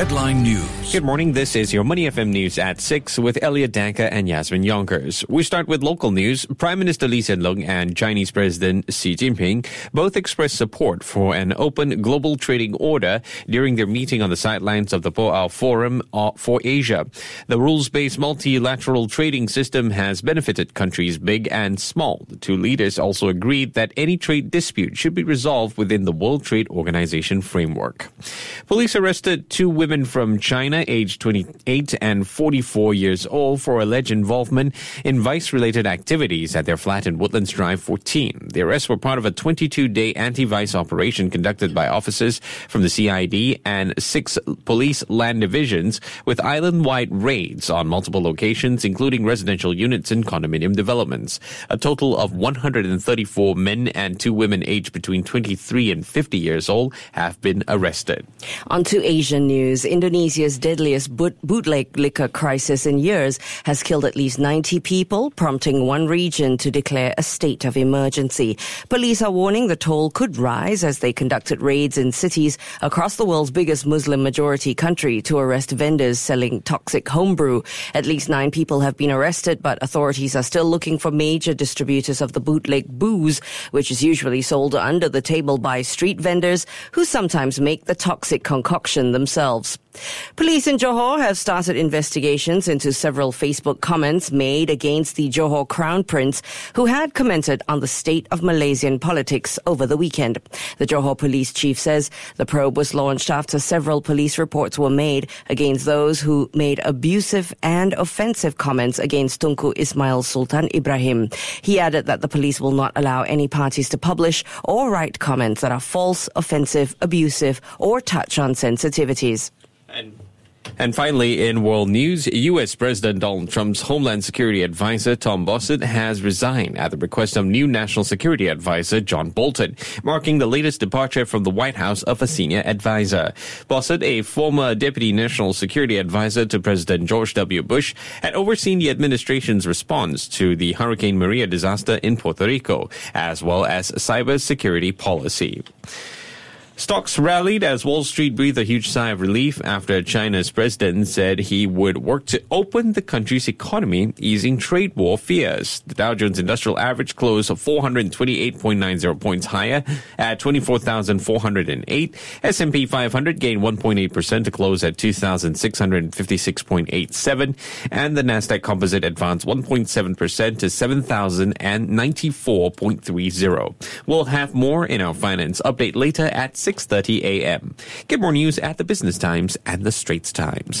Headline News. Good morning. This is your Money FM news at 6 with Elliot Danker and Yasmin Yonkers. We start with local news. Prime Minister Lee Hsien Loong and Chinese President Xi Jinping both expressed support for an open global trading order during their meeting on the sidelines of the Boao Forum uh, for Asia. The rules-based multilateral trading system has benefited countries big and small. The two leaders also agreed that any trade dispute should be resolved within the World Trade Organization framework. Police arrested two women from China, aged 28 and 44 years old, for alleged involvement in vice related activities at their flat in Woodlands Drive 14. The arrests were part of a 22 day anti vice operation conducted by officers from the CID and six police land divisions with island wide raids on multiple locations, including residential units and condominium developments. A total of 134 men and two women aged between 23 and 50 years old have been arrested. On to Asian news. Indonesia's deadliest boot- bootleg liquor crisis in years has killed at least 90 people, prompting one region to declare a state of emergency. Police are warning the toll could rise as they conducted raids in cities across the world's biggest Muslim majority country to arrest vendors selling toxic homebrew. At least nine people have been arrested, but authorities are still looking for major distributors of the bootleg booze, which is usually sold under the table by street vendors who sometimes make the toxic concoction themselves. Police in Johor have started investigations into several Facebook comments made against the Johor Crown Prince, who had commented on the state of Malaysian politics over the weekend. The Johor police chief says the probe was launched after several police reports were made against those who made abusive and offensive comments against Tunku Ismail Sultan Ibrahim. He added that the police will not allow any parties to publish or write comments that are false, offensive, abusive, or touch on sensitivities. And and finally, in world news, U.S. President Donald Trump's Homeland Security Advisor Tom Bossert has resigned at the request of new National Security Advisor John Bolton, marking the latest departure from the White House of a senior advisor. Bossert, a former Deputy National Security Advisor to President George W. Bush, had overseen the administration's response to the Hurricane Maria disaster in Puerto Rico, as well as cybersecurity policy. Stocks rallied as Wall Street breathed a huge sigh of relief after China's president said he would work to open the country's economy, easing trade war fears. The Dow Jones Industrial Average closed 428.90 points higher at 24,408. S&P 500 gained 1.8% to close at 2,656.87. And the Nasdaq Composite advanced 1.7% to 7,094.30. We'll have more in our finance update later at 6 6.30 a.m. Get more news at the Business Times and the Straits Times.